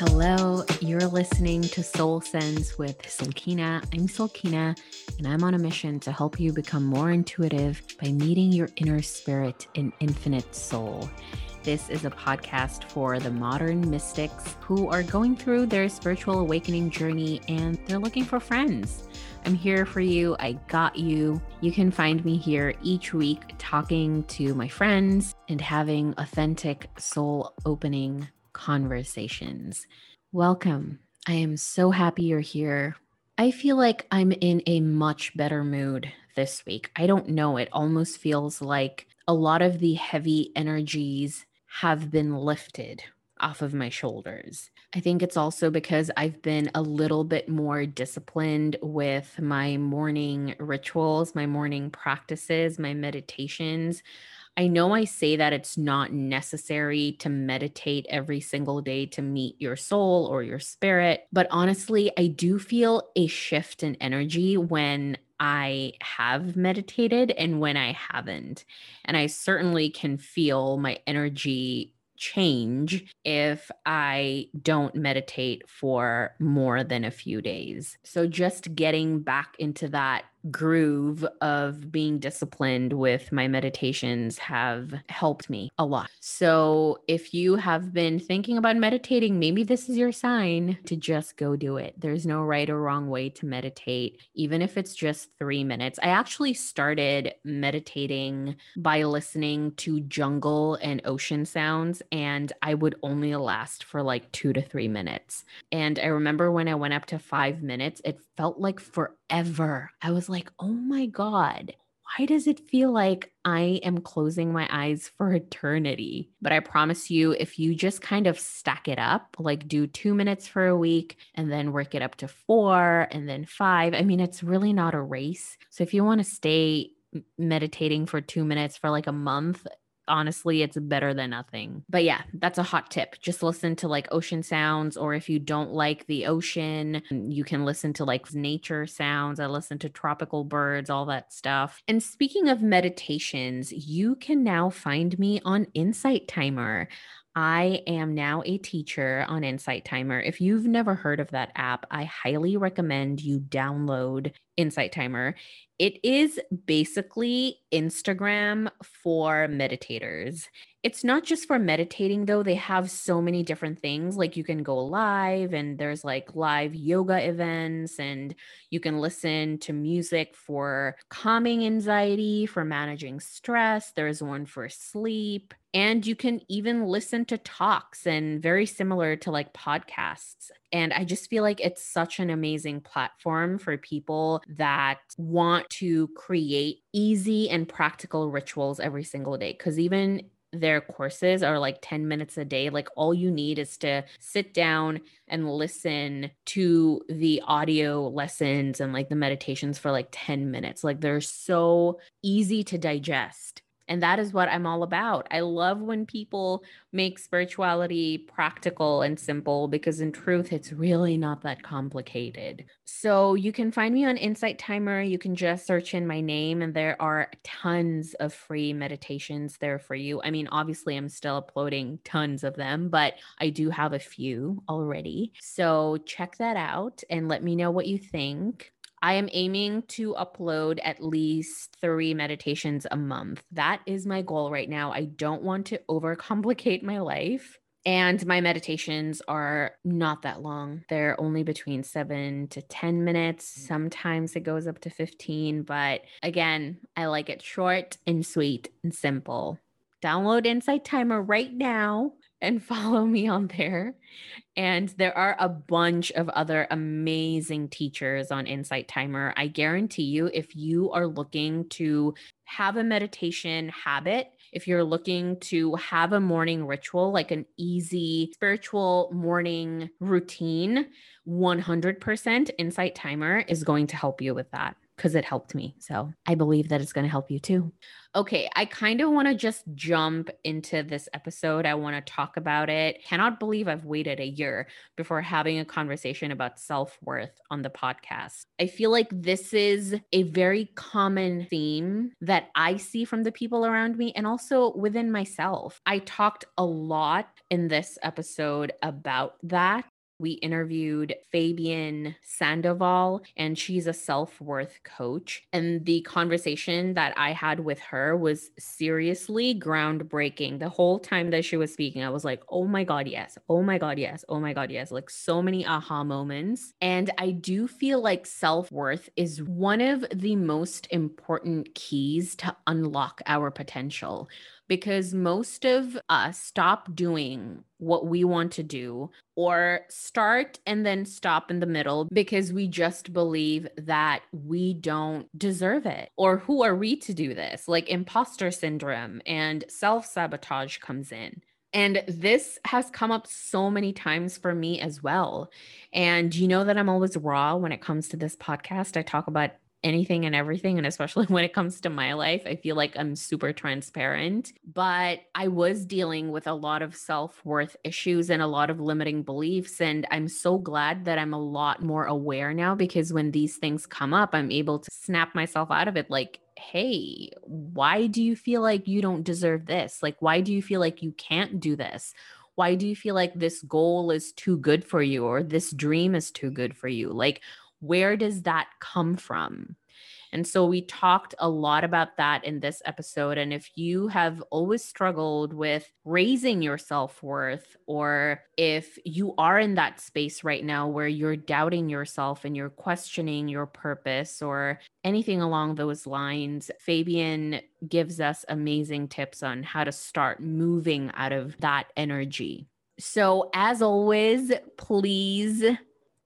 Hello, you're listening to Soul Sense with Sulkina. I'm Sulkina, and I'm on a mission to help you become more intuitive by meeting your inner spirit and infinite soul. This is a podcast for the modern mystics who are going through their spiritual awakening journey and they're looking for friends. I'm here for you. I got you. You can find me here each week talking to my friends and having authentic, soul opening conversations. Welcome. I am so happy you're here. I feel like I'm in a much better mood this week. I don't know. It almost feels like a lot of the heavy energies have been lifted off of my shoulders. I think it's also because I've been a little bit more disciplined with my morning rituals, my morning practices, my meditations. I know I say that it's not necessary to meditate every single day to meet your soul or your spirit, but honestly, I do feel a shift in energy when I have meditated and when I haven't. And I certainly can feel my energy change if I don't meditate for more than a few days. So just getting back into that groove of being disciplined with my meditations have helped me a lot. So, if you have been thinking about meditating, maybe this is your sign to just go do it. There's no right or wrong way to meditate, even if it's just three minutes. I actually started meditating by listening to jungle and ocean sounds, and I would only last for like two to three minutes. And I remember when I went up to five minutes, it felt like forever. I was like, oh my God, why does it feel like I am closing my eyes for eternity? But I promise you, if you just kind of stack it up, like do two minutes for a week and then work it up to four and then five, I mean, it's really not a race. So if you want to stay meditating for two minutes for like a month, honestly, it's better than nothing. But yeah, that's a hot tip. Just listen to like ocean sounds, or if you don't like the ocean, mm, you can listen to like nature sounds. I listen to tropical birds, all that stuff. And speaking of meditations, you can now find me on Insight Timer. I am now a teacher on Insight Timer. If you've never heard of that app, I highly recommend you download Insight Timer. It is basically Instagram for meditators. It's not just for meditating, though. They have so many different things. Like you can go live, and there's like live yoga events, and you can listen to music for calming anxiety, for managing stress. There's one for sleep. And you can even listen to talks and very similar to like podcasts. And I just feel like it's such an amazing platform for people that want to create easy and practical rituals every single day. Because even their courses are like 10 minutes a day. Like all you need is to sit down and listen to the audio lessons and like the meditations for like 10 minutes. Like they're so easy to digest. And that is what I'm all about. I love when people make spirituality practical and simple because, in truth, it's really not that complicated. So, you can find me on Insight Timer. You can just search in my name, and there are tons of free meditations there for you. I mean, obviously, I'm still uploading tons of them, but I do have a few already. So, check that out and let me know what you think. I am aiming to upload at least three meditations a month. That is my goal right now. I don't want to overcomplicate my life. And my meditations are not that long. They're only between seven to 10 minutes. Sometimes it goes up to 15. But again, I like it short and sweet and simple. Download Insight Timer right now and follow me on there. And there are a bunch of other amazing teachers on Insight Timer. I guarantee you, if you are looking to have a meditation habit, if you're looking to have a morning ritual, like an easy spiritual morning routine, 100% Insight Timer is going to help you with that. Because it helped me. So I believe that it's going to help you too. Okay, I kind of want to just jump into this episode. I want to talk about it. Cannot believe I've waited a year before having a conversation about self worth on the podcast. I feel like this is a very common theme that I see from the people around me and also within myself. I talked a lot in this episode about that we interviewed Fabian Sandoval, and she's a self worth coach. And the conversation that I had with her was seriously groundbreaking. The whole time that she was speaking, I was like, oh my God, yes. Oh my God, yes. Oh my God, yes. Like so many aha moments. And I do feel like self worth is one of the most important keys to unlock our potential because most of us stop doing what we want to do or start and then stop in the middle because we just believe that we don't deserve it. Or who are we to do this? Like imposter syndrome and self sabotage comes in. And this has come up so many times for me as well. And you know that I'm always raw when it comes to this podcast. I talk about anything and everything. And especially when it comes to my life, I feel like I'm super transparent. But I was dealing with a lot of self worth issues and a lot of limiting beliefs. And I'm so glad that I'm a lot more aware now because when these things come up, I'm able to snap myself out of it like, hey, why do you feel like you don't deserve this? Like, why do you feel like you can't do this? Why do you feel like this goal is too good for you or this dream is too good for you? Like, where does that come from? And so we talked a lot about that in this episode. And if you have always struggled with raising your self worth, or if you are in that space right now where you're doubting yourself and you're questioning your purpose or anything along those lines, Fabian gives us amazing tips on how to start moving out of that energy. So, as always, please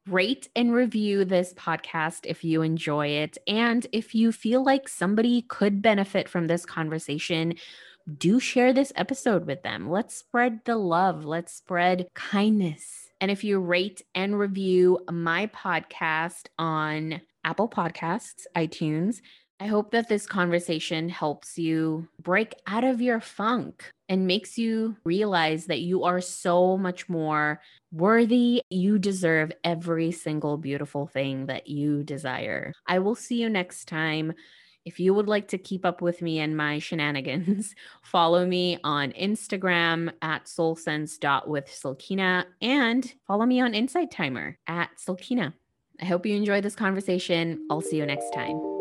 rate and review this podcast if you enjoy it. And if you feel like somebody could benefit from this conversation, do share this episode with them. Let's spread the love, let's spread kindness. And if you rate and review my podcast on Apple Podcasts, iTunes, I hope that this conversation helps you break out of your funk and makes you realize that you are so much more worthy. You deserve every single beautiful thing that you desire. I will see you next time. If you would like to keep up with me and my shenanigans, follow me on Instagram at soulsense.withsilkina and follow me on Insight Timer at Silkina. I hope you enjoy this conversation. I'll see you next time.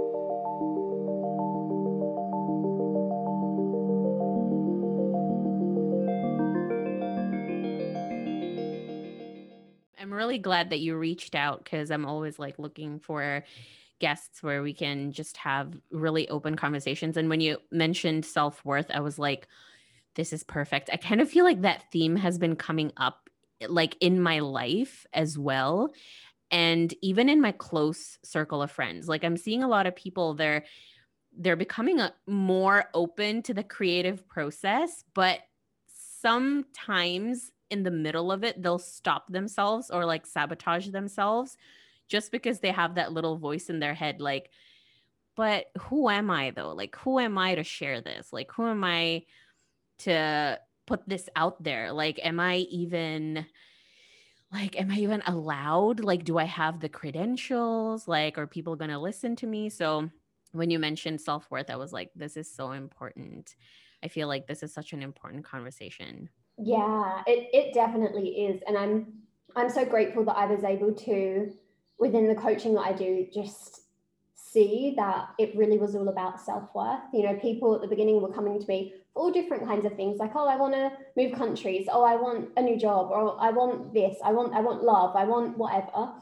Really glad that you reached out because I'm always like looking for guests where we can just have really open conversations. And when you mentioned self worth, I was like, this is perfect. I kind of feel like that theme has been coming up eh, like in my life as well. And even in my close circle of friends, like I'm seeing a lot of people they're they're becoming a, more open to the creative process, but sometimes in the middle of it, they'll stop themselves or like sabotage themselves just because they have that little voice in their head like but who am I though? Like who am I to share this? Like who am I to put this out there? Like am I even like am I even allowed? Like do I have the credentials? Like are people going to listen to me? So when you mentioned self-worth, I was like this is so important. I feel like this is such an important conversation. Yeah, it, it definitely is. And I'm I'm so grateful that I was able to, within the coaching that I do, just see that it really was all about self-worth. You know, people at the beginning were coming to me for all different kinds of things, like, oh, I want to move countries, oh, I want a new job, or I want this, I want, I want love, I want whatever.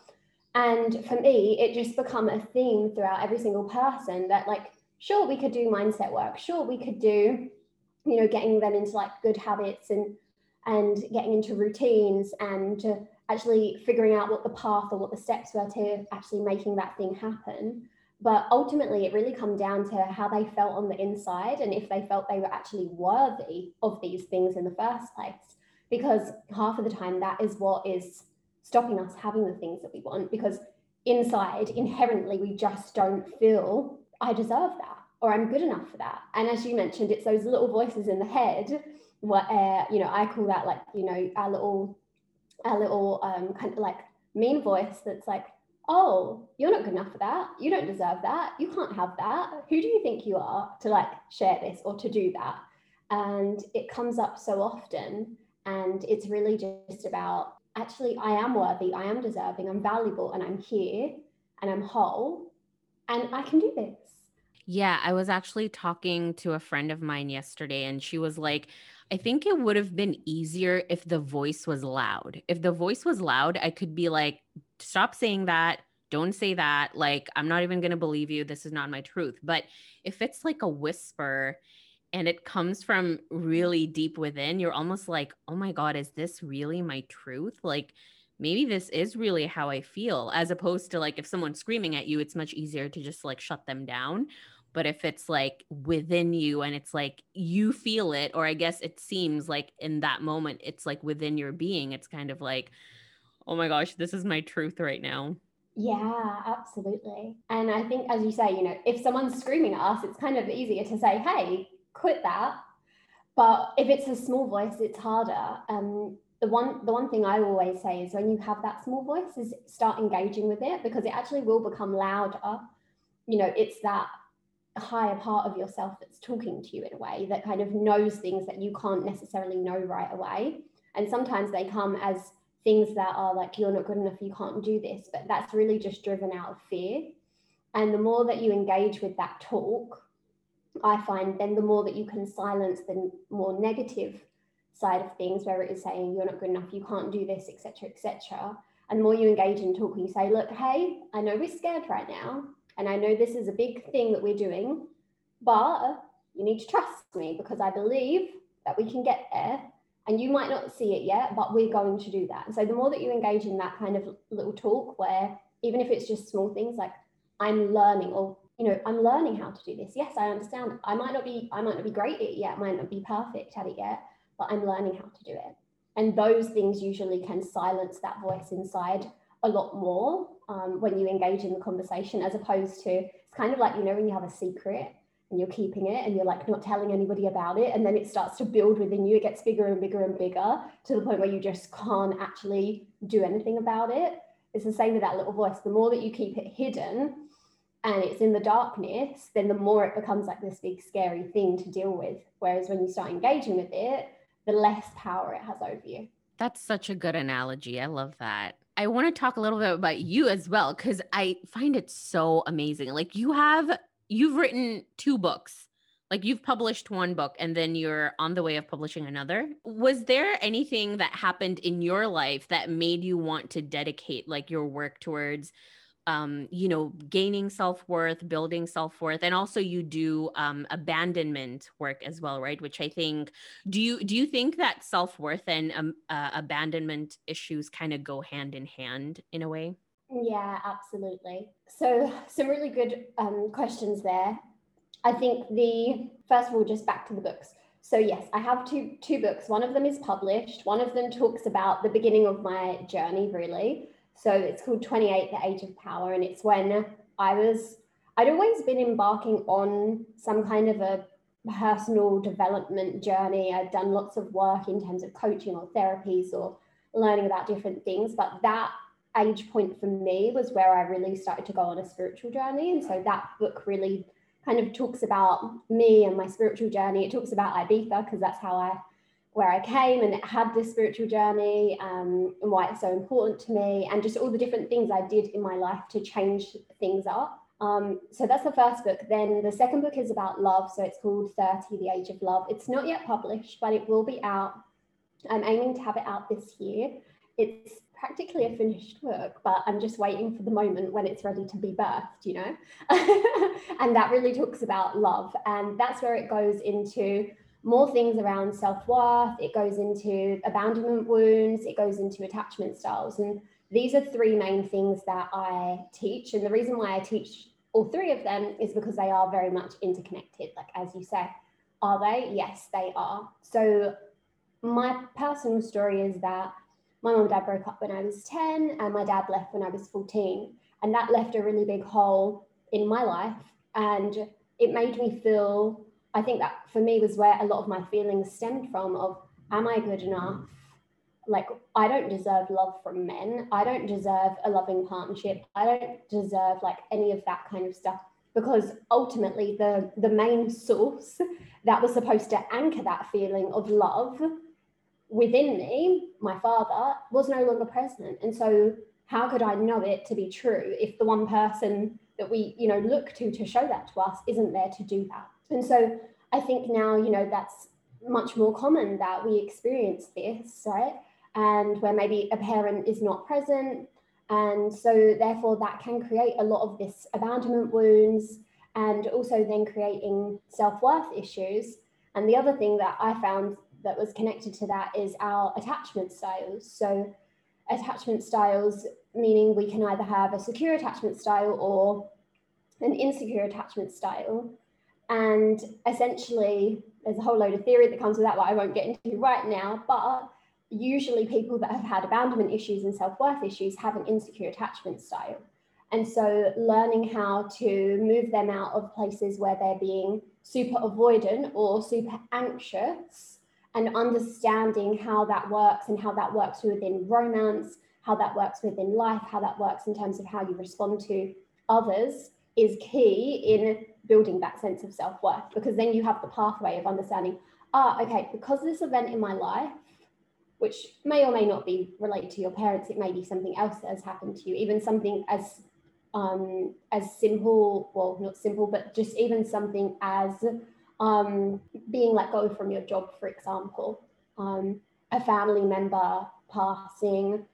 And for me, it just become a theme throughout every single person that like, sure, we could do mindset work, sure, we could do you know getting them into like good habits and and getting into routines and to actually figuring out what the path or what the steps were to actually making that thing happen. But ultimately it really come down to how they felt on the inside and if they felt they were actually worthy of these things in the first place. Because half of the time that is what is stopping us having the things that we want because inside, inherently, we just don't feel I deserve that or I'm good enough for that. And as you mentioned, it's those little voices in the head What uh, you know, I call that like, you know, our little, our little um, kind of like mean voice that's like, oh, you're not good enough for that. You don't deserve that. You can't have that. Who do you think you are to like share this or to do that? And it comes up so often. And it's really just about actually, I am worthy, I am deserving, I'm valuable, and I'm here and I'm whole and I can do this. Yeah, I was actually talking to a friend of mine yesterday, and she was like, I mm. think it would have been easier if the voice was loud. If the voice was loud, I could be like, stop saying that. Don't say that. Like, I'm not even going to believe you. This is not my truth. But if it's like a whisper and it comes from really deep within, you're almost like, oh my God, is this really my truth? Like, maybe this is really how I feel, as opposed to like if someone's screaming at you, it's much easier to just like shut them down. But if it's like within you and it's like you feel it, or I guess it seems like in that moment, it's like within your being, it's kind of like, oh my gosh, this is my truth right now. Yeah, absolutely. And I think, as you say, you know, if someone's screaming at us, it's kind of easier to say, hey, quit that. But if it's a small voice, it's harder. Um, the one the one thing I always say is when you have that small voice is start engaging with it because it actually will become louder. You know, it's that higher part of yourself that's talking to you in a way that kind of knows things that you can't necessarily know right away. And sometimes they come as things that are like, you're not good enough, you can't do this, but that's really just driven out of fear. And the more that you engage with that talk, I find then the more that you can silence the more negative side of things, where it is saying you're not good enough, you can't do this, etc., etc. And the more you engage in talk, you say, look, hey, I know we're scared right now, and I know this is a big thing that we're doing, but you need to trust me because I believe that we can get there. And you might not see it yet, but we're going to do that. And so the more that you engage in that kind of little talk, where even if it's just small things like I'm learning or you know, I'm learning how to do this. Yes, I understand. I might not be, I might not be great at it yet, I might not be perfect at it yet, but I'm learning how to do it. And those things usually can silence that voice inside a lot more um, when you engage in the conversation, as opposed to it's kind of like, you know, when you have a secret and you're keeping it and you're like not telling anybody about it. And then it starts to build within you. It gets bigger and bigger and bigger to the point where you just can't actually do anything about it. It's the same with that little voice. The more that you keep it hidden and it's in the darkness, then the more it becomes like this big scary thing to deal with. Whereas when you start engaging with it, the less power it has over you. That's such a good analogy. I love that. I want to talk a little bit about you as well because I find it so amazing. Like you have you've written two books. Like you've published one book and then you're on the way of publishing another. Was there anything that happened in your life that made you want to dedicate like your work towards um, you know, gaining self worth, building self worth, and also you do um, abandonment work as well, right? Which I think do you do you think that self worth and um, uh, abandonment issues kind of go hand in hand in a way? Yeah, absolutely. So some really good um, questions there. I think the first of all, just back to the books. So yes, I have two two books. One of them is published. One of them talks about the beginning of my journey, really. So it's called 28 The Age of Power. And it's when I was, I'd always been embarking on some kind of a personal development journey. I'd done lots of work in terms of coaching or therapies or learning about different things. But that age point for me was where I really started to go on a spiritual journey. And so that book really kind of talks about me and my spiritual journey. It talks about Ibiza because that's how I where I came and had this spiritual journey um, and why it's so important to me, and just all the different things I did in my life to change things up. Um, so that's the first book. Then the second book is about love. So it's called 30, The Age of Love. It's not yet published, but it will be out. I'm aiming to have it out this year. It's practically a finished book, but I'm just waiting for the moment when it's ready to be birthed, you know? and that really talks about love. And that's where it goes into more things around self worth, it goes into abandonment wounds, it goes into attachment styles. And these are three main things that I teach. And the reason why I teach all three of them is because they are very much interconnected. Like, as you say, are they? Yes, they are. So, my personal story is that my mom and dad broke up when I was 10 and my dad left when I was 14. And that left a really big hole in my life. And it made me feel, I think that for me was where a lot of my feelings stemmed from of, am I good enough? Like, I don't deserve love from men. I don't deserve a loving partnership. I don't deserve like any of that kind of stuff because ultimately the the main source that was supposed to anchor that feeling of love within me, my father, was no longer present. And so how could I know it to be true if the one person that we, you know, look to to show that to us isn't there to do that? And so I think now, you know, that's much more common that we experience this, right? And where maybe a parent is not present. And so therefore that can create a lot of this abandonment wounds and also then creating self-worth issues. And the other thing that I found that was connected to that is our attachment styles. So, attachment styles meaning we can either have a secure attachment style or an insecure attachment style. And essentially, there's a whole load of theory that comes with that, what I won't get into right now. But usually, people that have had abandonment issues and self worth issues have an insecure attachment style. And so, learning how to move them out of places where they're being super avoidant or super anxious and understanding how that works and how that works within romance, how that works within life, how that works in terms of how you respond to others is key in building that sense of self worth because then you have the pathway of understanding, ah, okay, because this event in my life, which may or may not be related to your parents, it may be something else that has happened to you, even something as um, as simple, well, not simple, but just even something as um, being let go from your job, for example, um, a family member passing,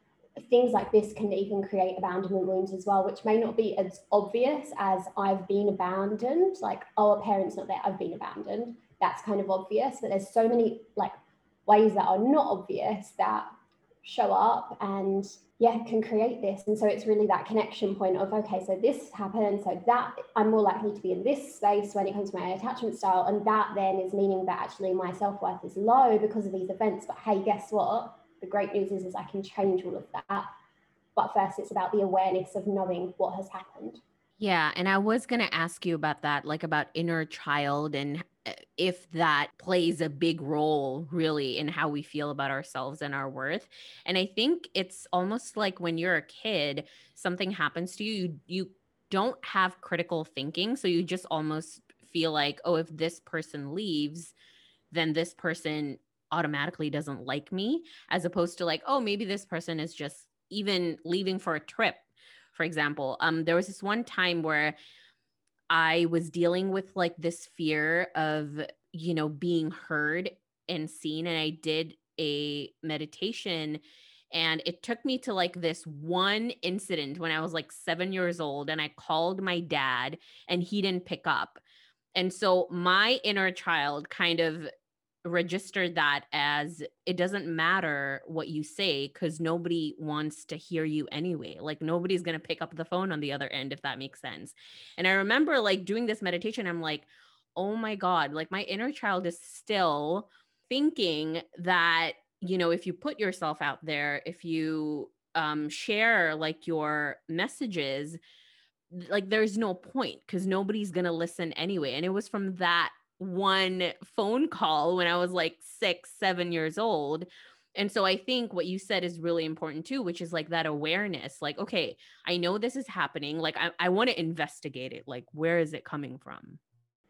things like this can even create abandonment wounds as well, which may not be as obvious as I've been abandoned, like, oh, a parent's not there, I've been abandoned. That's kind of obvious, but there's so many like ways that are not obvious that show up and yeah can create this. And so it's really that connection point of okay so this happened so that i'm more likely to be in this space when it comes to my attachment style and that then is meaning that actually my self-worth is low because of these events. But hey guess what the great news is is i can change all of that but first it's about the awareness of knowing what has happened yeah. And I was going to ask you about that, like about inner child and uh, if that plays a big role really in how we feel about ourselves and our worth. And I think it's almost like when you're a kid, something happens to you, you, you don't have critical thinking. So you just almost feel like, oh, if this person leaves, then this person automatically doesn't like me, as opposed to like, oh, maybe this person is just even leaving for a trip for example. Um there was this one time where i was dealing with like this fear of you know being heard and seen and i did a meditation and it took me to like this one incident when i was like 7 years old and i called my dad and he didn't pick up. And so my inner child kind of register that as it doesn't matter what you say because nobody wants to hear you anyway. Like nobody's going to pick up the phone on the other end, if that makes sense. And I remember like doing this meditation, I'm like, oh my God, like my inner child is still thinking that, you know, if you put yourself out there, if you um, share like your messages, like there's no point because nobody's going to listen anyway. And it was from that one phone call when I was like six, seven years old. And so I think what you said is really important too, which is like that awareness like, okay, I know this is happening. Like, I, I want to investigate it. Like, where is it coming from?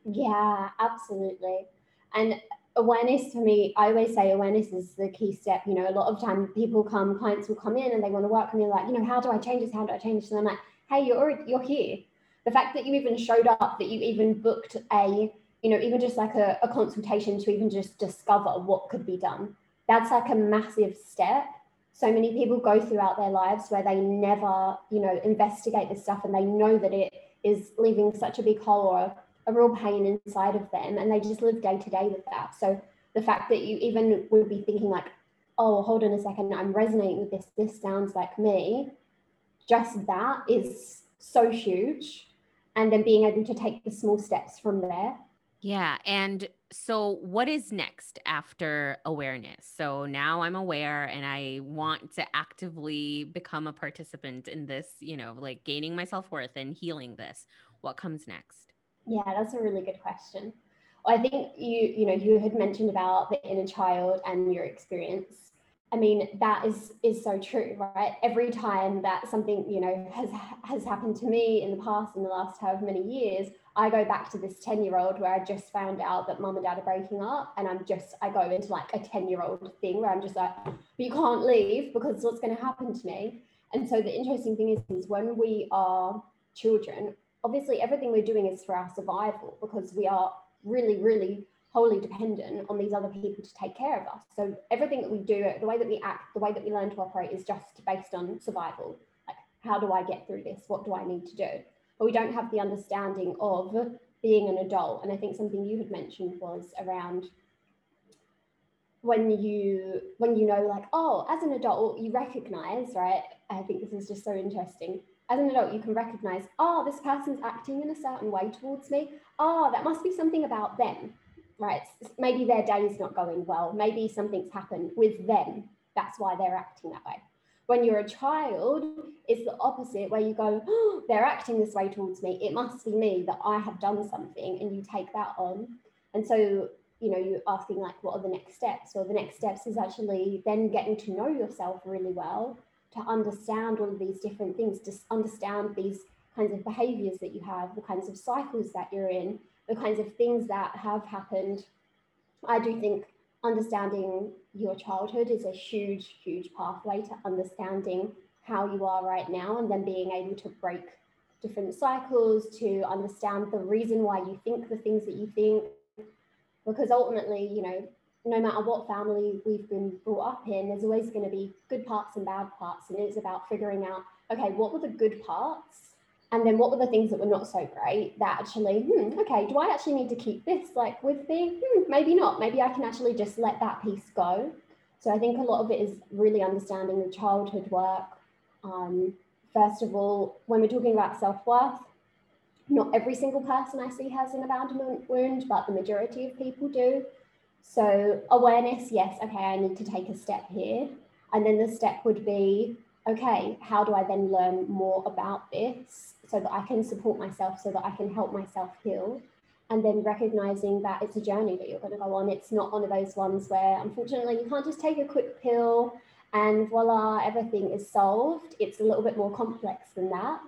Yeah, absolutely. And awareness for me, I always say awareness is the key step. You know, a lot of time people come, clients will come in and they want to work with me, like, you know, how do I change this? How do I change this? And I'm like, hey, you're you're here. The fact that you even showed up, that you even booked a you know, even just like a, a consultation to even just discover what could be done. That's like a massive step. So many people go throughout their lives where they never, you know, investigate this stuff and they know that it is leaving such a big hole or a, a real pain inside of them and they just live day to day with that. So the fact that you even would be thinking like, oh, hold on a second, I'm resonating with this, this sounds like me, just that is so huge. And then being able to take the small steps from there Yeah. And so, what is next after awareness? So now I'm aware and I want to actively become a participant in this, you know, like gaining my self worth and healing this. What comes next? Yeah, that's a really good question. I think you, you know, you had mentioned about the inner child and your experience. I mean, that is is so true, right? Every time that something, you know, has has happened to me in the past in the last however many years, I go back to this 10 year old where I just found out that mum and dad are breaking up. And I'm just, I go into like a 10 year old thing where I'm just like, you can't leave because what's going to happen to me. And so the interesting thing is, is when we are children, obviously everything we're doing is for our survival because we are really, really wholly dependent on these other people to take care of us. So everything that we do, the way that we act, the way that we learn to operate is just based on survival. Like, how do I get through this? What do I need to do? but we don't have the understanding of being an adult. And I think something you had mentioned was around when you when you know like oh as an adult you recognize right i think this is just so interesting as an adult you can recognize oh this person's acting in a certain way towards me oh that must be something about them right maybe their day is not going well maybe something's happened with them that's why they're acting that way when you're a child, it's the opposite, where you go, oh, they're acting this way towards me. It must be me that I have done something, and you take that on. And so, you know, you're asking, like, what are the next steps? Well, the next steps is actually then getting to know yourself really well, to understand all of these different things, to understand these kinds of behaviors that you have, the kinds of cycles that you're in, the kinds of things that have happened. I do think understanding your childhood is a huge, huge pathway to understanding how you are right now and then being able to break different cycles to understand the reason why you think the things that you think. Because ultimately, you know, no matter what family we've been brought up in, there's always going to be good parts and bad parts. And it's about figuring out, okay, what were the good parts? And then what were the things that were not so great that actually, hmm, okay, do I actually need to keep this like with me? Hmm, maybe not. Maybe I can actually just let that piece go. So I think a lot of it is really understanding the childhood work. Um, first of all, when we're talking about self worth, not every single person I see has an abandonment wound, but the majority of people do. So awareness, yes, okay, I need to take a step here. And then the step would be, okay, how do I then learn more about this? so that I can support myself, so that I can help myself heal. And then recognizing that it's a journey that you're going to go on. It's not one of those ones where, unfortunately, you can't just take a quick pill and voila, everything is solved. It's a little bit more complex than that.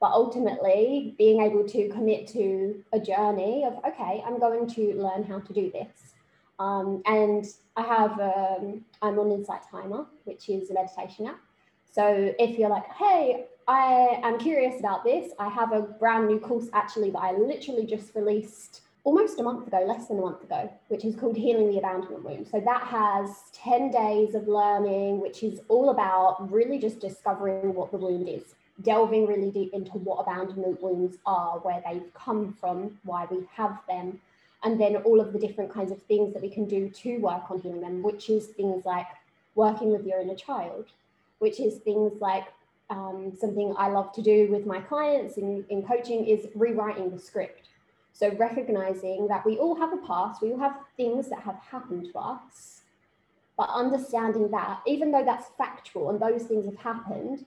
But ultimately, being able to commit to a journey of, okay, I'm going to learn how to do this. Um, and I have, um, I'm on Insight Timer, which is a meditation app. So if you're like, hey, I am curious about this. I have a brand new course actually that I literally just released almost a month ago, less than a month ago, which is called Healing the Abandonment Wound. So that has 10 days of learning, which is all about really just discovering what the wound is, delving really deep into what abandonment wounds are, where they've come from, why we have them, and then all of the different kinds of things that we can do to work on healing them, which is things like working with your inner child, which is things like um, something I love to do with my clients in, in coaching is rewriting the script. So recognizing that we all have a past, we all have things that have happened to us, but understanding that even though that's factual and those things have happened,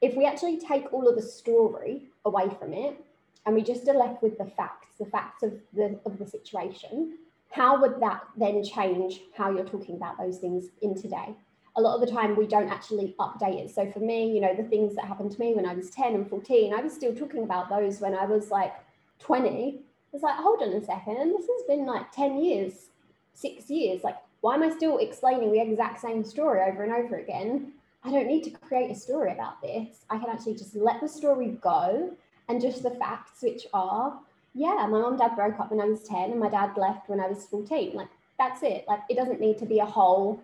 if we actually take all of the story away from it and we just are left with the facts, the facts of the of the situation, how would that then change how you're talking about those things in today? A lot of the time we don't actually update it. So for me, you know, the things that happened to me when I was 10 and 14, I was still talking about those when I was like 20. It's like, hold on a second, this has been like 10 years, six years. Like, why am I still explaining the exact same story over and over again? I don't need to create a story about this. I can actually just let the story go and just the facts, which are, yeah, my mom and dad broke up when I was 10 and my dad left when I was 14. Like, that's it. Like, it doesn't need to be a whole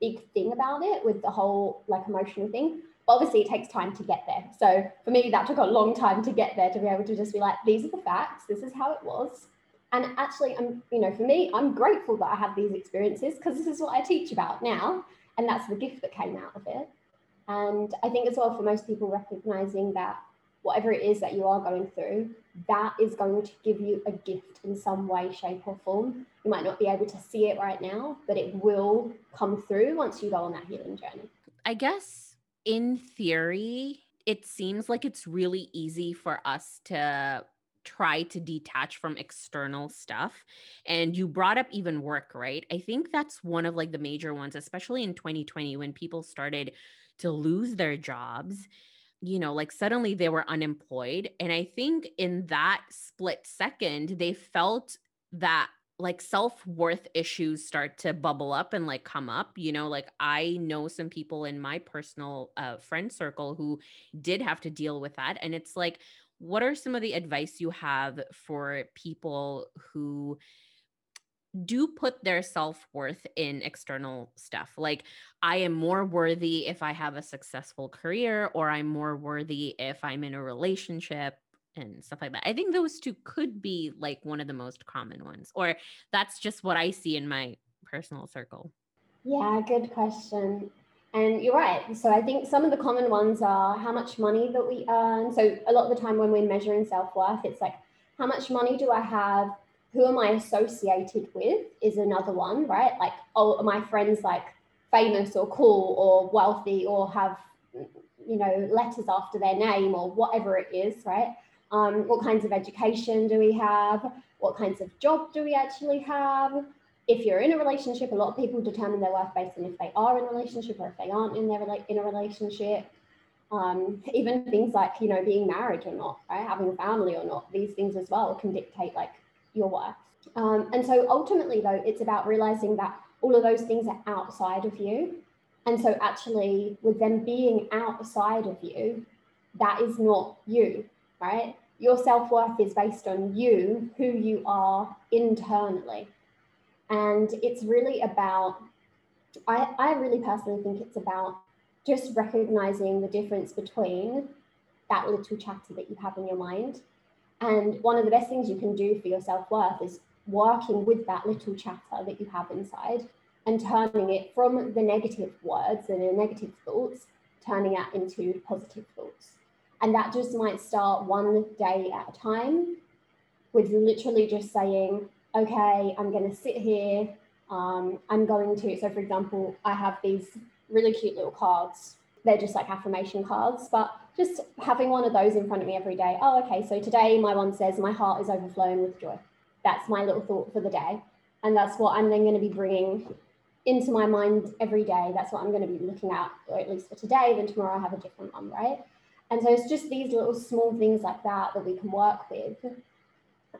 big thing about it with the whole like emotional thing. But obviously, it takes time to get there. So for me, that took a long time to get there to be able to just be like, these are the facts. This is how it was. And actually, I'm you know, for me, I'm grateful that I have these experiences because this is what I teach about now, and that's the gift that came out of it. And I think as well for most people recognizing that whatever it is that you are going through, that is going to give you a gift in some way, shape, or form. You might not be able to see it right now, but it will come through once you go on that healing journey. I guess in theory, it seems like it's really easy for us to try to detach from external stuff and you brought up even work right i think that's one of like the major ones especially in 2020 when people started to lose their jobs you know like suddenly they were unemployed and i think in that split second they felt that like self-worth issues start to bubble up and like come up you know like i know some people in my personal uh, friend circle who did have to deal with that and it's like what are some of the advice you have for people who do put their self-worth in external stuff like i am more worthy if i have a successful career or i'm more worthy if i'm in a relationship and stuff like that i think those two could be like one of the most common ones or that's just what i see in my personal circle yeah good question and you're right. So I think some of the common ones are how much money that we earn. So a lot of the time when we're measuring self worth, it's like, how much money do I have? Who am I associated with? Is another one, right? Like, oh, my friends like famous or cool or wealthy or have, you know, letters after their name or whatever it is, right? Um, what kinds of education do we have? What kinds of job do we actually have? if you're in a relationship, a lot of people determine their worth based on if they are in a relationship or if they aren't in their in a relationship. Um, even things like you know being married or not, right, having a family or not, these things as well can dictate like your worth. Um, and so ultimately, though, it's about realizing that all of those things are outside of you. And so, actually, with them being outside of you, that is not you, right? Your self worth is based on you, who you are internally. And it's really about, I, I really personally think it's about just recognizing the difference between that little chatter that you have in your mind. And one of the best things you can do for your self worth is working with that little chatter that you have inside and turning it from the negative words and the negative thoughts, turning it into positive thoughts. And that just might start one day at a time with literally just saying, okay, I'm going to sit here. Um, I'm going to, so for example, I have these really cute little cards. They're just like affirmation cards, but just having one of those in front of me every day. Oh, okay, so today my one says, My heart is overflowing with joy. That's my little thought for the day. And that's what I'm then going to be bringing into my mind every day. That's what I'm going to be looking at, or at least for today. Then tomorrow I have a different one, right? And so it's just these little small things like that that we can work with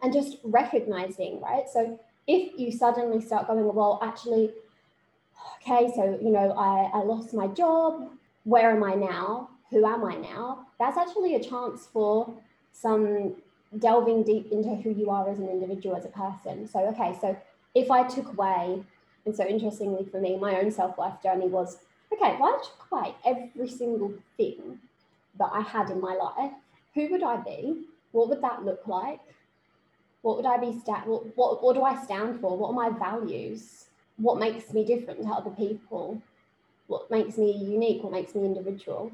and just recognizing, right? So if you suddenly start going, well, actually, okay, so, you know, I, I lost my job. Where am I now? Who am I now? That's actually a chance for some delving deep into who you are as an individual, as a person. So, okay, so if I took away, and so interestingly for me, my own self worth journey was okay, if I took away every single thing that I had in my life, who would I be? What would that look like? What would I be sta- what, what what do I stand for? What are my values? What makes me different to other people? What makes me unique? What makes me individual?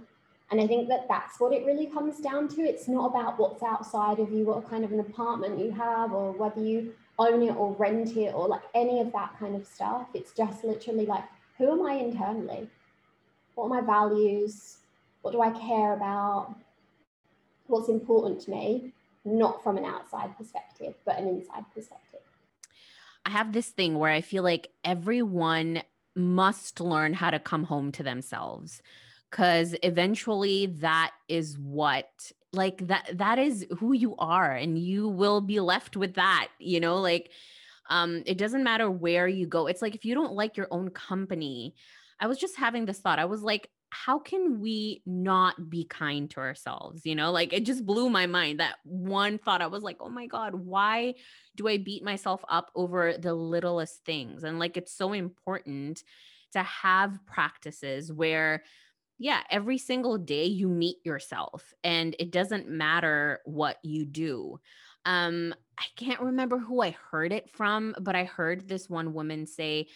And I think that that's what it really comes down to. It's not about what's outside of you, what kind of an apartment you have, or whether you own it or rent it, or like any of that kind of stuff. It's just literally like, who am I internally? What are my values? What do I care about? What's important to me? not from an outside perspective, but an inside perspective. I have this thing where I feel like everyone must learn how to come home to themselves because eventually that is what like that that is who you are and you will be left with that you know like um it doesn't matter where you go it's like if you don't like your own company i was just having this thought i was like how can we not be kind to ourselves? You know, like it just blew my mind that one thought. I was like, oh my God, why do I beat myself up over the littlest things? And like it's so important to have practices where, yeah, every single day you meet yourself and it doesn't matter what you do. Um, I can't remember who I heard it from, but I heard this one woman say,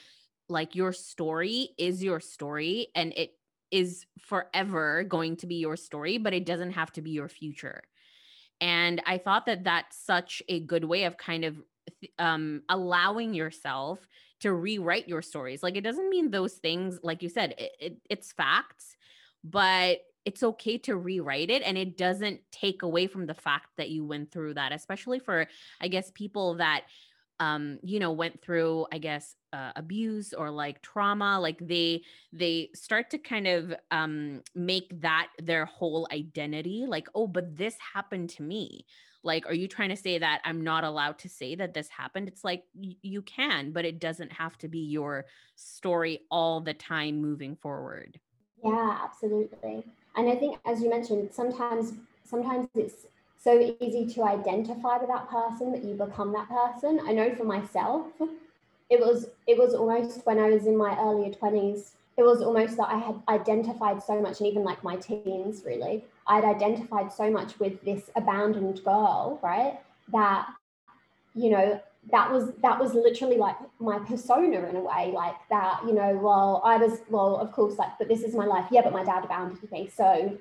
like, your story is your story and it is forever going to be your story, but it doesn't have to be your future. And I thought that that's such a good way of kind of um, allowing yourself to rewrite your stories. Like it doesn't mean those things, like you said, it, it, it's facts, but it's okay to rewrite it and it doesn't take away from the fact that you went through that especially for i guess people that um you know went through i guess uh, abuse or like trauma like they they start to kind of um make that their whole identity like oh but this happened to me. Like are you trying to say that i'm not allowed to say that this happened? It's like y- you can but it doesn't have to be your story all the time moving forward yeah absolutely and I think, as you mentioned, sometimes sometimes it's so easy to identify with that person that you become that person. I know for myself, it was it was almost when I was in my earlier twenties. It was almost that I had identified so much, and even like my teens, really, I'd identified so much with this abandoned girl, right? That you know that was that was literally like my persona in a way like that you know well i was well of course like but this is my life. Yeah but my dad abandoned me so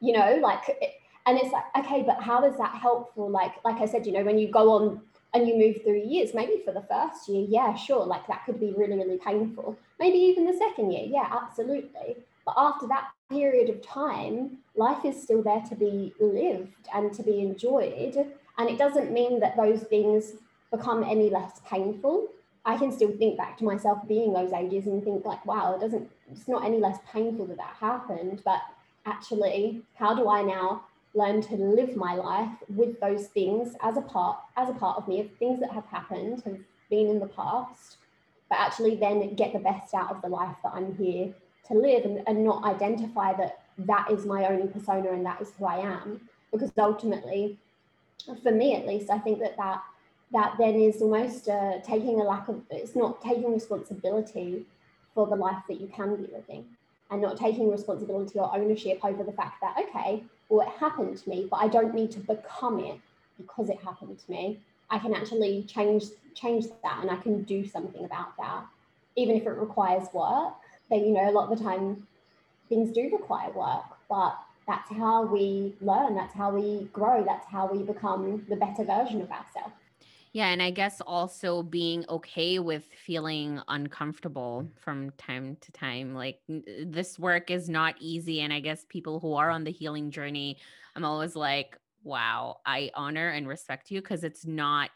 you know like and it's like okay but how is that helpful? Like like i said you know when you go on and you move through years maybe for the first year yeah sure like that could be really really painful. Maybe even the second year yeah absolutely. But after that period of time life is still there to be lived and to be enjoyed. And it doesn't mean that those things become any less painful. I can still think back to myself being those ages and think like, wow, it doesn't, it's not any less painful that that happened. But actually, how do I now learn to live my life with those things as a part, as a part of me of things that have happened, have been in the past, but actually then get the best out of the life that I'm here to live and, and not identify that that is my only persona and that is who I am. Because ultimately, for me at least, I think that that that then is almost uh, taking a lack of it's not taking responsibility for the life that you can be living and not taking responsibility or ownership over the fact that okay well it happened to me but i don't need to become it because it happened to me. I can actually change change that and i can do something about that. Even if it requires work then you know a lot of the time things do require work but that's how we learn that's how we grow that's how we become the better version of ourselves yeah, and I guess also being okay with feeling uncomfortable from time to time. Like uh, this work is not easy. And I guess people who are on the healing journey, I'm always like, wow, I honor and respect you because it's not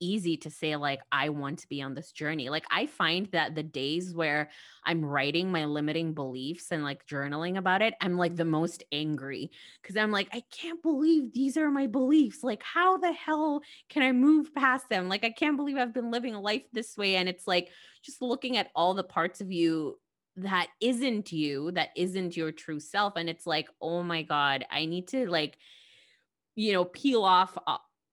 easy to say like I want to be on this journey. Like I find that the days where I'm writing my limiting beliefs and like journaling about it, I'm like the most angry cuz I'm like I can't believe these are my beliefs. Like how the hell can I move past them? Like I can't believe I've been living a life this way and it's like just looking at all the parts of you that isn't you, that isn't your true self and it's like, "Oh my god, I need to like you know, peel off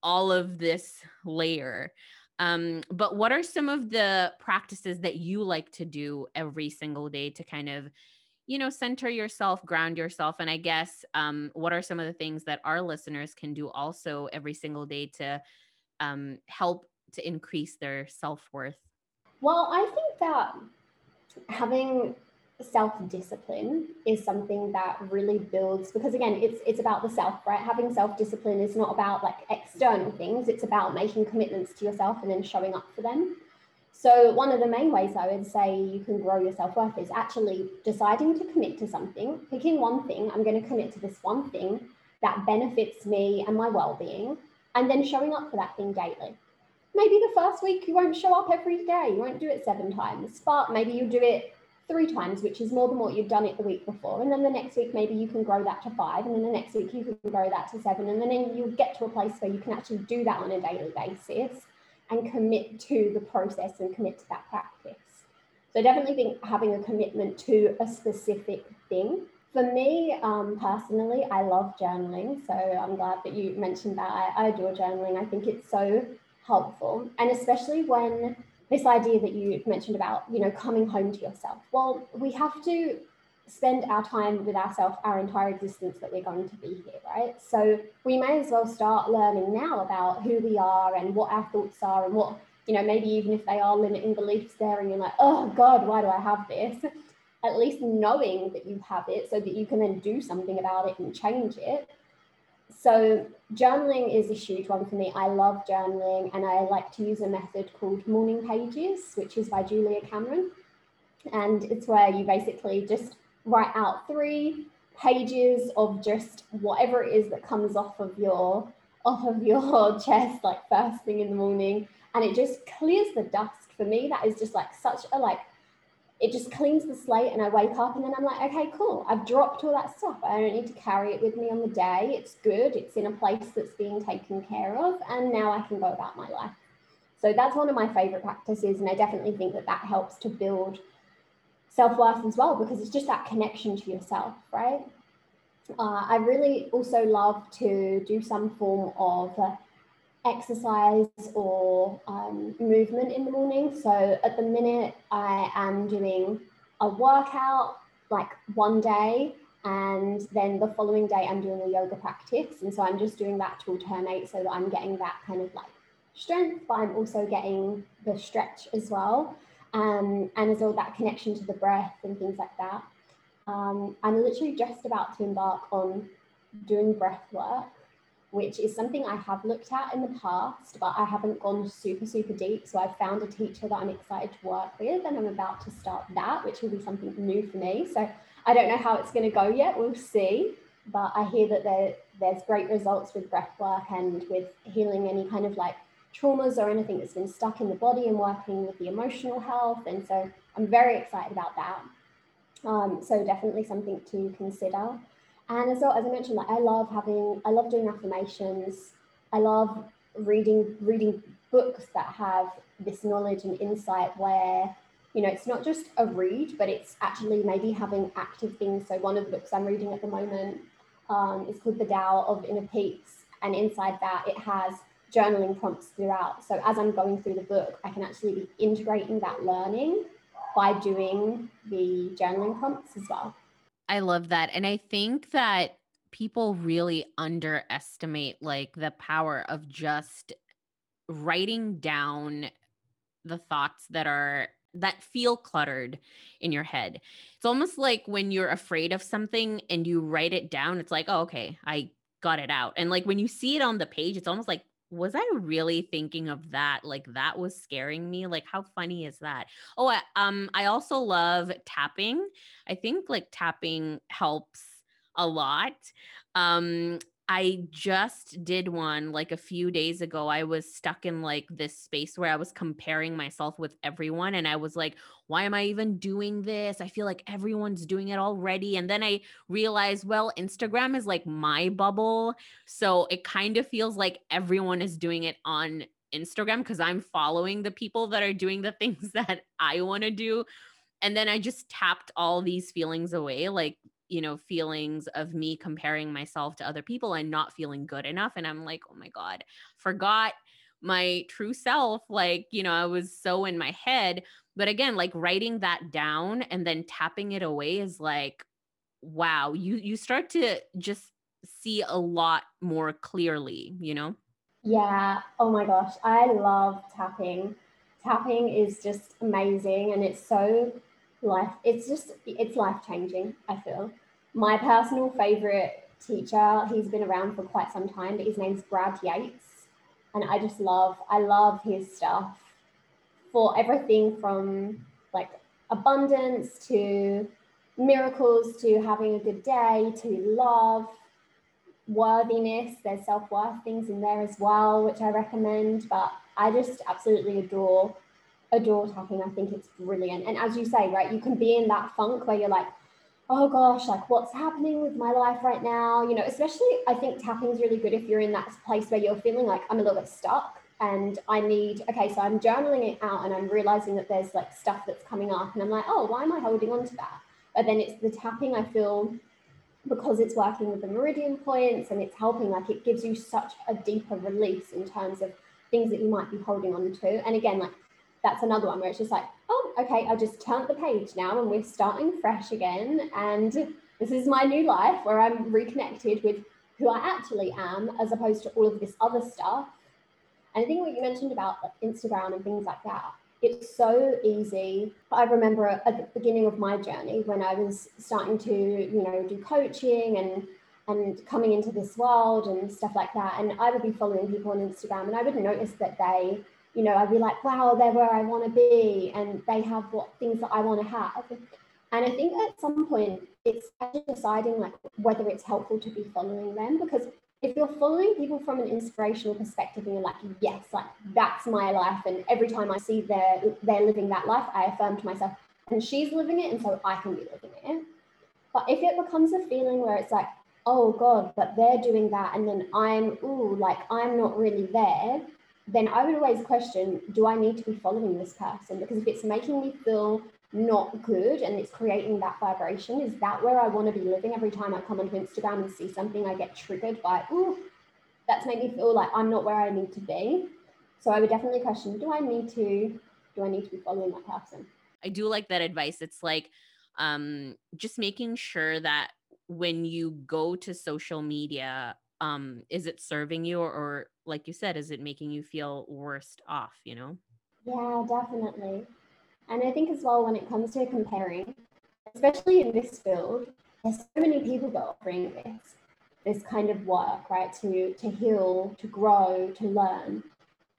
all of this layer. Um, but what are some of the practices that you like to do every single day to kind of, you know, center yourself, ground yourself? And I guess um, what are some of the things that our listeners can do also every single day to um, help to increase their self worth? Well, I think that having self discipline is something that really builds because again it's it's about the self right? Having self discipline is not about like external things. It's about making commitments to yourself and then showing up for them. So one of the main ways i would say you can grow your self-worth is actually deciding to commit to something picking one thing i'm going to commit to this one thing that benefits me and my well-being and then showing up for that thing daily. Maybe the first week you won't show up every day. You won't do it seven times but maybe you do it three times, which is more than what you've done it the week before. And then the next week, maybe you can grow that to five. And then the next week, you can grow that to seven. And then you'll get to a place where you can actually do that on a daily basis and commit to the process and commit to that practice. So definitely think having a commitment to a specific thing. For me um, personally, I love journaling. So I'm glad that you mentioned that. I, I adore journaling. I think it's so helpful. And especially when this idea that you mentioned about, you know, coming home to yourself. Well, we have to spend our time with ourselves our entire existence that we're going to be here, right? So we may as well start learning now about who we are and what our thoughts are and what, you know, maybe even if they are limiting beliefs there and you're like, oh God, why do I have this? at least knowing that you have it so that you can then do something about it and change it. So, journaling is a huge one for me. I love journaling and I like to use a method called Morning Pages, which is by Julia Cameron. And it's where you basically just write out three pages of just whatever it is that comes off of your off of your chest like first thing in the morning and it just clears the dust for me that is just like such a like it just cleans the slate and I wake up and then I'm like, okay, cool. I've dropped all that stuff. I don't need to carry it with me on the day. It's good. It's in a place that's being taken care of. And now I can go about my life. So that's one of my favorite practices. And I definitely think that that helps to build self worth as well, because it's just that connection to yourself, right? Uh, I really also love to do some form of uh, exercise or um, movement in the morning. So at the minute, I am doing a workout like one day, and then the following day, I'm doing a yoga practice. And so I'm just doing that to alternate so that I'm getting that kind of like strength, but I'm also getting the stretch as well. Um, and as all that connection to the breath and things like that. Um, I'm literally just about to embark on doing breath work which is something I have looked at in the past, but I haven't gone super, super deep. So I've found a teacher that I'm excited to work with, and I'm about to start that, which will be something new for me. So I don't know how it's going to go yet. We'll see. But I hear that there, there's great results with breath work and with healing any kind of like traumas or anything that's been stuck in the body and working with the emotional health. And so I'm very excited about that. Um, so definitely something to consider. And as I mentioned, like I love having, I love doing affirmations. I love reading reading books that have this knowledge and insight where you know it's not just a read, but it's actually maybe having active things. So one of the books I'm reading at the moment um, is called The Tao of Inner Peace, and inside that it has journaling prompts throughout. So as I'm going through the book, I can actually be integrating that learning by doing the journaling prompts as well. I love that. And I think that people really underestimate like the power of just writing down the thoughts that are that feel cluttered in your head. It's almost like when you're afraid of something and you write it down, it's like, oh, okay, I got it out. And like when you see it on the page, it's almost like, was I really thinking of that? Like that was scaring me. Like how funny is that? Oh, I, um, I also love tapping. I think like tapping helps a lot. Um, I just did one like a few days ago. I was stuck in like this space where I was comparing myself with everyone. And I was like, why am I even doing this? I feel like everyone's doing it already. And then I realized, well, Instagram is like my bubble. So it kind of feels like everyone is doing it on Instagram because I'm following the people that are doing the things that I want to do. And then I just tapped all these feelings away. Like you know, feelings of me comparing myself to other people and not feeling good enough. And I'm like, oh my God, forgot my true self. Like, you know, I was so in my head. But again, like writing that down and then tapping it away is like, wow, you you start to just see a lot more clearly, you know? Yeah. Oh my gosh. I love tapping. Tapping is just amazing and it's so life it's just it's life changing i feel my personal favorite teacher, he's been around for quite some time, but his name's Brad Yates. And I just love, I love his stuff for everything from like abundance to miracles to having a good day to love, worthiness. There's self worth things in there as well, which I recommend. But I just absolutely adore adore tapping. I think it's brilliant. And as you say, right, you can be in that funk where you're like, oh gosh, like what's happening with my life right now? You know, especially I think tapping is really good if you're in that place where you're feeling like I'm a little bit stuck and I need, okay, so I'm journaling it out and I'm realizing that there's like stuff that's coming up and I'm like, oh, why am I holding on to that? But then it's the tapping I feel because it's working with the meridian points and it's helping, like it gives you such a deeper release in terms of things that you might be holding on to. And again, like that's another one where it's just like, oh, okay, I just turned the page now and we're starting fresh again. And this is my new life where I'm reconnected with who I actually am as opposed to all of this other stuff. And I think what you mentioned about Instagram and things like that it's so easy. I remember at the beginning of my journey when I was starting to, you know, do coaching and and coming into this world and stuff like that. And I would be following people on Instagram and I would notice that they, you know, I'd be like, wow, they're where I want to be and they have what things that I want to have. And I think at some point it's deciding like whether it's helpful to be following them because if you're following people from an inspirational perspective and you're like, yes, like that's my life, and every time I see they're they're living that life, I affirm to myself, and she's living it, and so I can be living it. But if it becomes a feeling where it's like, oh God, but they're doing that, and then I'm, ooh, like I'm not really there, then I would always question, do I need to be following this person? Because if it's making me feel not good and it's creating that vibration, is that where I want to be living every time I come onto Instagram and see something, I get triggered by, ooh, that's made me feel like I'm not where I need to be. So I would definitely question, do I need to, do I need to be following that person? I do like that advice. It's like um just making sure that when you go to social media um is it serving you or, or like you said is it making you feel worst off you know? Yeah definitely. And i think as well when it comes to comparing especially in this field there's so many people that are offering this this kind of work right to to heal to grow to learn.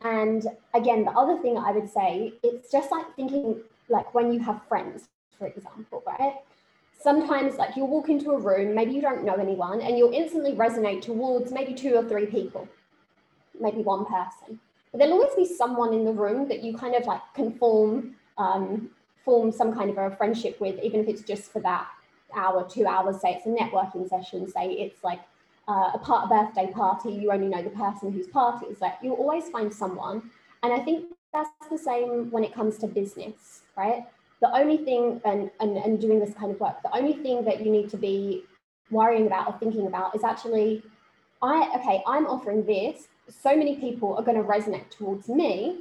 And again the other thing i would say it's just like thinking like when you have friends for example right sometimes like you'll walk into a room, maybe you don't know anyone, and you'll instantly resonate towards maybe two or three people, maybe one person. But there'll always be someone in the room that you kind of like can form um, form some kind of a friendship with, even if it's just for that hour, two hours. Say it's a networking session. Say it's like uh, a part birthday party. You only know the person whose party is. Like you'll always find someone, and I think that's the same when it comes to business, right? The only thing, and, and, and doing this kind of work, the only thing that you need to be worrying about or thinking about is actually, I, okay, I'm offering this. So many people are going to resonate towards me.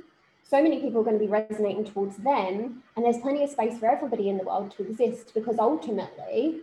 So many people are going to be resonating towards them. And there's plenty of space for everybody in the world to exist because ultimately,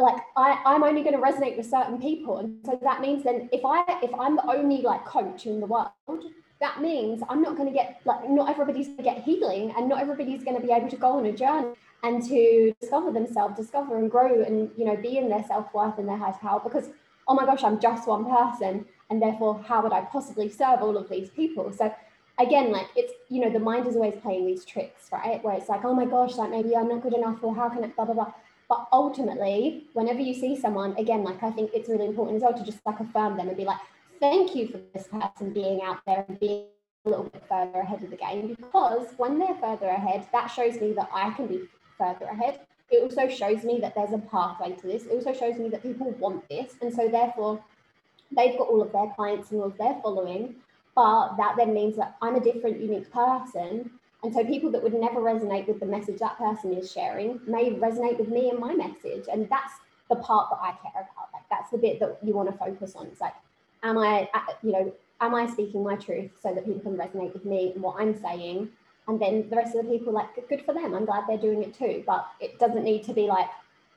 like I, I'm only going to resonate with certain people. And so that means then if I if I'm the only like coach in the world, that means I'm not going to get like not everybody's going to get healing and not everybody's going to be able to go on a journey and to discover themselves, discover and grow and you know be in their self-worth and their highest power because oh my gosh, I'm just one person and therefore how would I possibly serve all of these people? So again, like it's you know the mind is always playing these tricks, right? Where it's like, oh my gosh, like maybe I'm not good enough or how can it blah blah blah. But ultimately, whenever you see someone, again, like I think it's really important as well to just like affirm them and be like, thank you for this person being out there and being a little bit further ahead of the game because when they're further ahead, that shows me that I can be further ahead. It also shows me that there's a pathway to this. It also shows me that people want this. And so, therefore, they've got all of their clients and all of their following. But that then means that I'm a different, unique person. And so, people that would never resonate with the message that person is sharing may resonate with me and my message. And that's the part that I care about. Like, that's the bit that you want to focus on. It's like, am I, uh, you know, am I speaking my truth so that people can resonate with me and what I'm saying? And then the rest of the people, like, good for them. I'm glad they're doing it too. But it doesn't need to be like,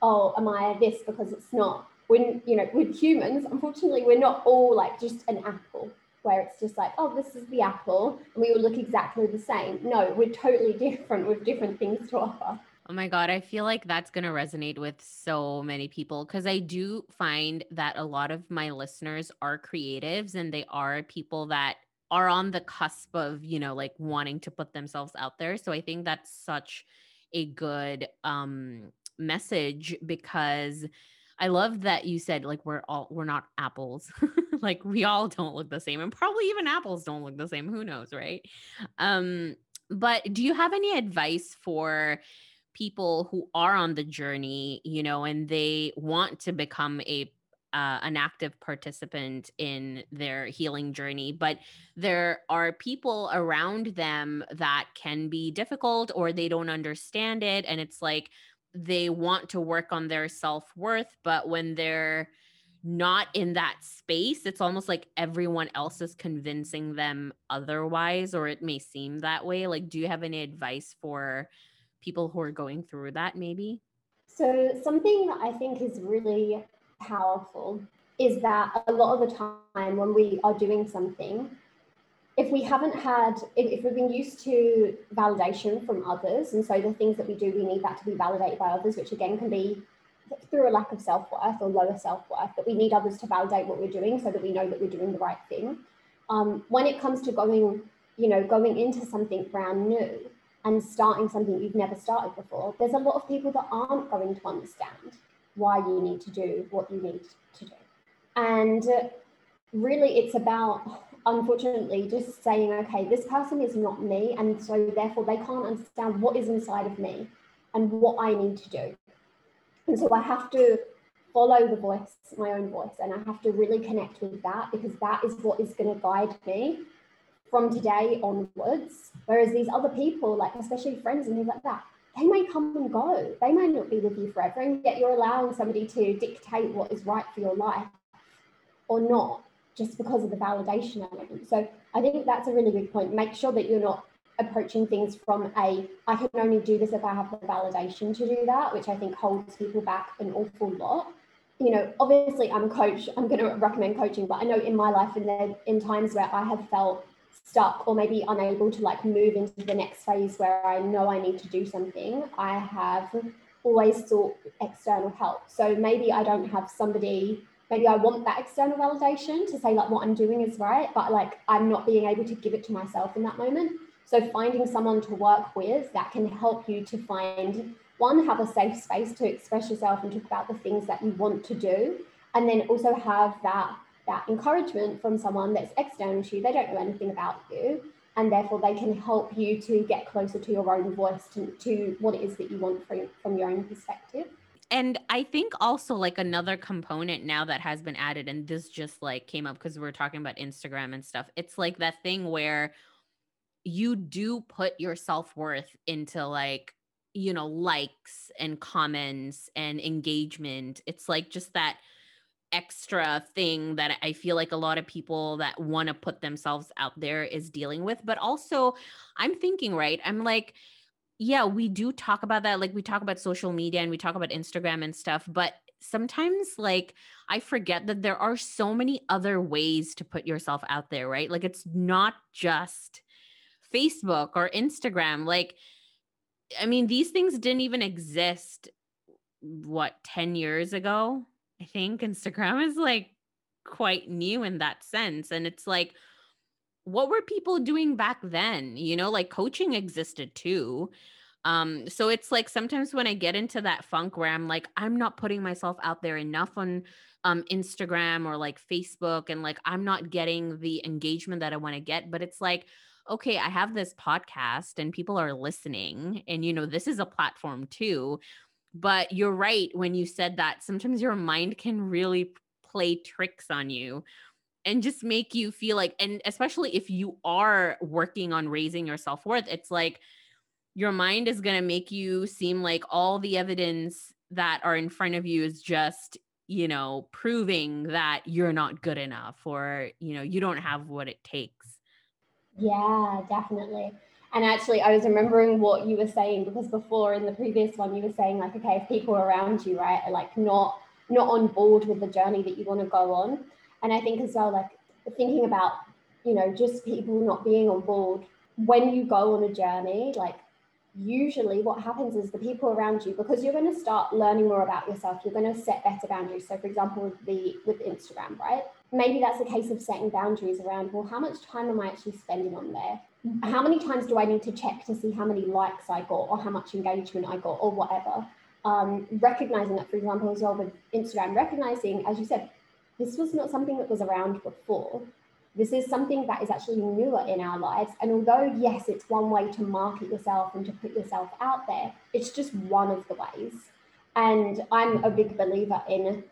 oh, am I this? Because it's not. When, you know, with humans, unfortunately, we're not all like just an apple where it's just like, oh, this is the apple and we all look exactly the same. No, we're totally different with different things to offer. Oh my God. I feel like that's going to resonate with so many people because I do find that a lot of my listeners are creatives and they are people that are on the cusp of, you know, like wanting to put themselves out there. So I think that's such a good um message because I love that you said like we're all we're not apples. like we all don't look the same and probably even apples don't look the same. Who knows, right? Um but do you have any advice for people who are on the journey, you know, and they want to become a uh, an active participant in their healing journey, but there are people around them that can be difficult or they don't understand it. And it's like they want to work on their self worth, but when they're not in that space, it's almost like everyone else is convincing them otherwise, or it may seem that way. Like, do you have any advice for people who are going through that maybe? So, something that I think is really powerful is that a lot of the time when we are doing something, if we haven't had, if, if, we've been used to validation from others, and so the things that we do, we need that to be validated by others, which again can be through a lack of self worth or lower self worth, that we need others to validate what we're doing so that we know that we're doing the right thing. Um, when it comes to going, you know, going into something brand new and starting something you've never started before, there's a lot of people that aren't going to understand why you need to do what you need to do. And really, it's about unfortunately just saying, okay, this person is not me. And so therefore they can't understand what is inside of me and what I need to do. And so I have to follow the voice, my own voice, and I have to really connect with that because that is what is going to guide me from today onwards. Whereas these other people, like especially friends and things like that, they may come and go. They may not be with you forever, and yet you're allowing somebody to dictate what is right for your life or not just because of the validation element. So I think that's a really good point. Make sure that you're not approaching things from a I can only do this if I have the validation to do that, which I think holds people back an awful lot. You know, obviously I'm a coach, I'm going to recommend coaching, but I know in my life and in times where I have felt stuck or maybe unable to like move into the next phase where I know I need to do something, I have always sought external help. So maybe I don't have somebody maybe I want that external validation to say like what I'm doing is right, but like I'm not being able to give it to myself in that moment. So finding someone to work with that can help you to find one, have a safe space to express yourself and talk about the things that you want to do. And then also have that that encouragement from someone that's external to you. They don't know anything about you. And therefore they can help you to get closer to your own voice, to, to what it is that you want from, from your own perspective and I think also like another component now that has been added, and this just like came up because we are talking about Instagram and stuff. It's like that thing where you do put your self worth into like, you know, likes and comments and engagement. It's like just that extra thing that I feel like a lot of people that want to put themselves out there is dealing with. But also, I'm thinking, right? I'm like, yeah, we do talk about that. Like we talk about social media and we talk about Instagram and stuff, but sometimes like I forget that there are so many other ways to put yourself out there, right? Like it's not just Facebook or Instagram. Like, I mean, these things didn't even exist, what, 10 years ago? I think Instagram is like quite new in that sense. And it's like, what were people doing back then? You know, like coaching existed too. Um, so it's like sometimes when I get into that funk where I'm like, I'm not putting myself out there enough on um Instagram or like Facebook, and like I'm not getting the engagement that I want to get. But it's like, okay, I have this podcast and people are listening, and you know, this is a platform too. But you're right when you said that sometimes your mind can really play tricks on you and just make you feel like and especially if you are working on raising your self-worth it's like your mind is going to make you seem like all the evidence that are in front of you is just you know proving that you're not good enough or you know you don't have what it takes. Yeah definitely and actually i was remembering what you were saying because before in the previous one you were saying like okay if people around you right are like not not on board with the journey that you want to go on and I think as well, like thinking about, you know, just people not being on board when you go on a journey, like usually what happens is the people around you, because you're going to start learning more about yourself, you're going to set better boundaries. So for example, with the with Instagram, right? Maybe that's a case of setting boundaries around, well, how much time am I actually spending on there? Mm-hmm. How many times do I need to check to see how many likes I got or how much engagement I got or whatever? Um, recognizing that, for example, as well with Instagram, recognizing, as you said, this was not something that was around before. This is something that is actually newer in our lives. And although, yes, it's one way to market yourself and to put yourself out there, it's just one of the ways. And I'm a big believer in,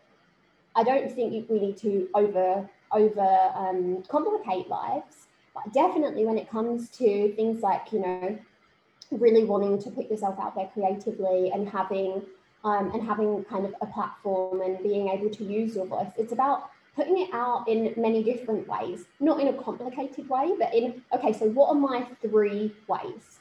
I don't think we need to over, over um, complicate lives, definitely when it comes to things like, you know, really wanting to put yourself out there creatively and having um, and having kind of a platform and being able to use your voice. It's about putting it out in many different ways, not in a complicated way, but in, okay, so what are my three ways?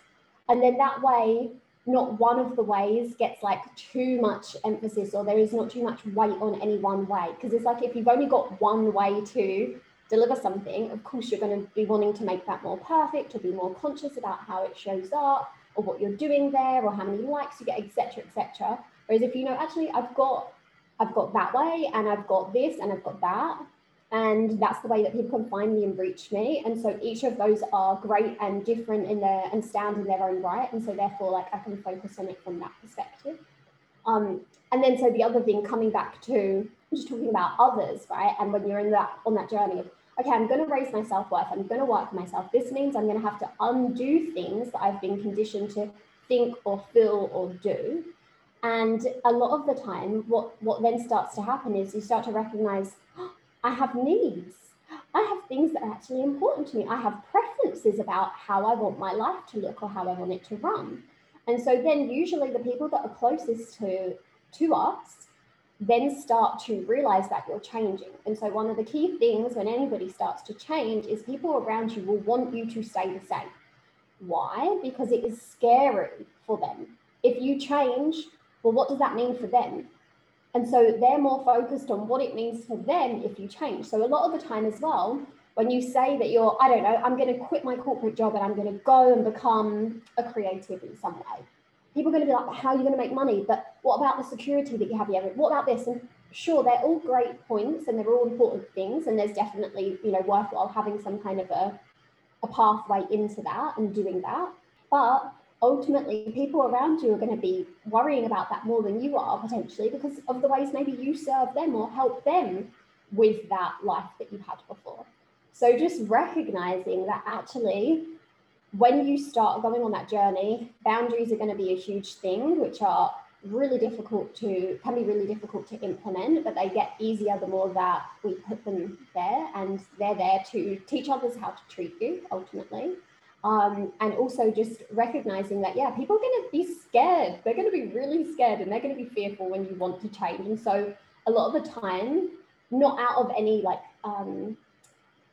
And then that way, not one of the ways gets like too much emphasis or there is not too much weight on any one way. Because it's like if you've only got one way to deliver something, of course, you're going to be wanting to make that more perfect or be more conscious about how it shows up or what you're doing there or how many likes you get, etc., etc. Whereas if you know, actually, I've got, I've got that way and I've got this and I've got that, and that's the way that people can find me and reach me and so each of those are great and different in their and stand in their own right and so therefore like i can focus on it from that perspective um, and then so the other thing coming back to just talking about others right and when you're in that on that journey of okay i'm going to raise my self-worth i'm going to work myself this means i'm going to have to undo things that i've been conditioned to think or feel or do and a lot of the time what what then starts to happen is you start to recognize I have needs. I have things that are actually important to me. I have preferences about how I want my life to look or how I want it to run. And so then usually the people that are closest to to us then start to realize that you're changing. And so one of the key things when anybody starts to change is people around you will want you to stay the same. Why? Because it is scary for them. If you change, well, what does that mean for them? And so they're more focused on what it means for them if you change. So a lot of the time as well, when you say that you're, I don't know, I'm going to quit my corporate job and I'm going to go and become a creative in some way. People are going to be like, how are you going to make money? But what about the security that you have? What about this? And sure, they're all great points and they're all important things. And there's definitely, you know, worthwhile having some kind of a, a pathway into that and doing that. But ultimately people around you are going to be worrying about that more than you are potentially because of the ways maybe you serve them or help them with that life that you've had before. So just recognizing that actually when you start going on that journey, boundaries are going to be a huge thing, which are really difficult to can be really difficult to implement, but they get easier the more that we put them there and they're there to teach others how to treat you ultimately. Um, and also just recognizing that, yeah, people are going to be scared. They're going to be really scared and they're going to be fearful when you want to change. And so, a lot of the time, not out of any like, um,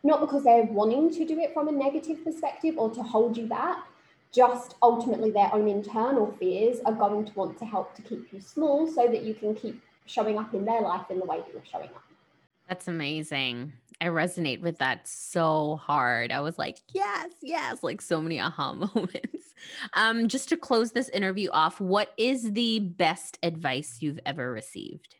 not because they're wanting to do it from a negative perspective or to hold you back, just ultimately their own internal fears are going to want to help to keep you small so that you can keep showing up in their life in the way that you're showing up. That's amazing. I resonate with that so hard. I was like, yes, yes, like so many aha moments. Um, just to close this interview off, what is the best advice you've ever received?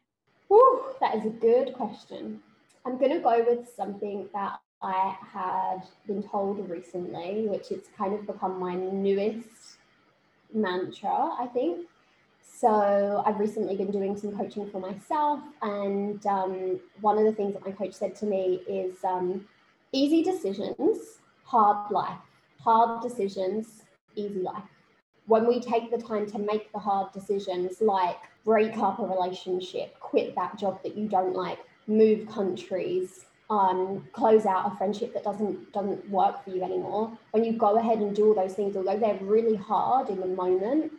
Ooh, that is a good question. I'm going to go with something that I had been told recently, which it's kind of become my newest mantra, I think. So I've recently been doing some coaching for myself, and um, one of the things that my coach said to me is um, easy decisions, hard life. Hard decisions, easy life. When we take the time to make the hard decisions, like break up a relationship, quit that job that you don't like, move countries, um, close out a friendship that doesn't doesn't work for you anymore. When you go ahead and do all those things, although they're really hard in the moment,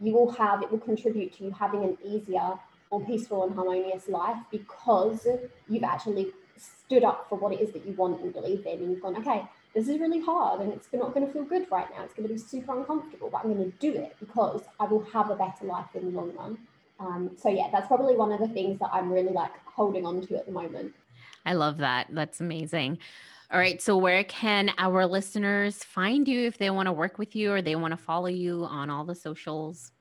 you will have, it will contribute to you having an easier, more peaceful and harmonious life because you've actually stood up for what it is that you want and believe in. And you've gone, okay, this is really hard and it's not going to feel good right now. It's going to be super uncomfortable, but I'm going to do it because I will have a better life in the long run. Um, so yeah, that's probably one of the things that I'm really like holding on to at the moment. I love that. That's amazing. All right. So, where can our listeners find you if they want to work with you or they want to follow you on all the socials?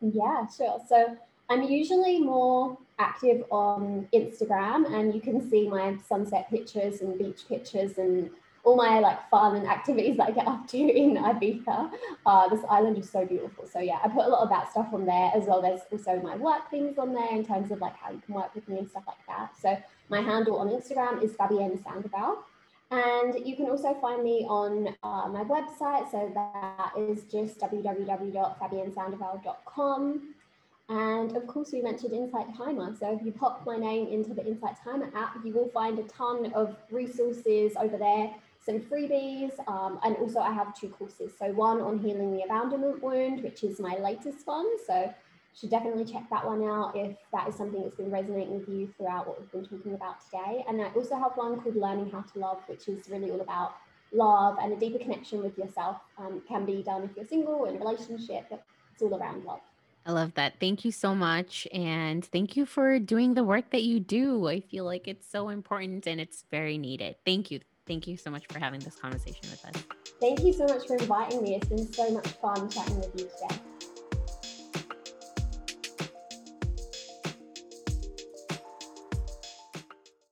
Yeah, sure. So, I'm usually more active on Instagram, and you can see my sunset pictures and beach pictures and all my like fun and activities that I get up to in Ibiza. Uh, this island is so beautiful. So yeah, I put a lot of that stuff on there as well. There's also my work things on there in terms of like how you can work with me and stuff like that. So my handle on Instagram is Fabienne Sandoval. And you can also find me on uh, my website. So that is just www.fabiennesandoval.com. And of course, we mentioned Insight Timer. So if you pop my name into the Insight Timer app, you will find a ton of resources over there, some freebies. Um, and also, I have two courses. So one on healing the abandonment wound, which is my latest one. So should definitely check that one out if that is something that's been resonating with you throughout what we've been talking about today. And I also have one called Learning How to Love, which is really all about love and a deeper connection with yourself. Um, can be done if you're single or in a relationship, but it's all around love. I love that. Thank you so much. And thank you for doing the work that you do. I feel like it's so important and it's very needed. Thank you. Thank you so much for having this conversation with us. Thank you so much for inviting me. It's been so much fun chatting with you today.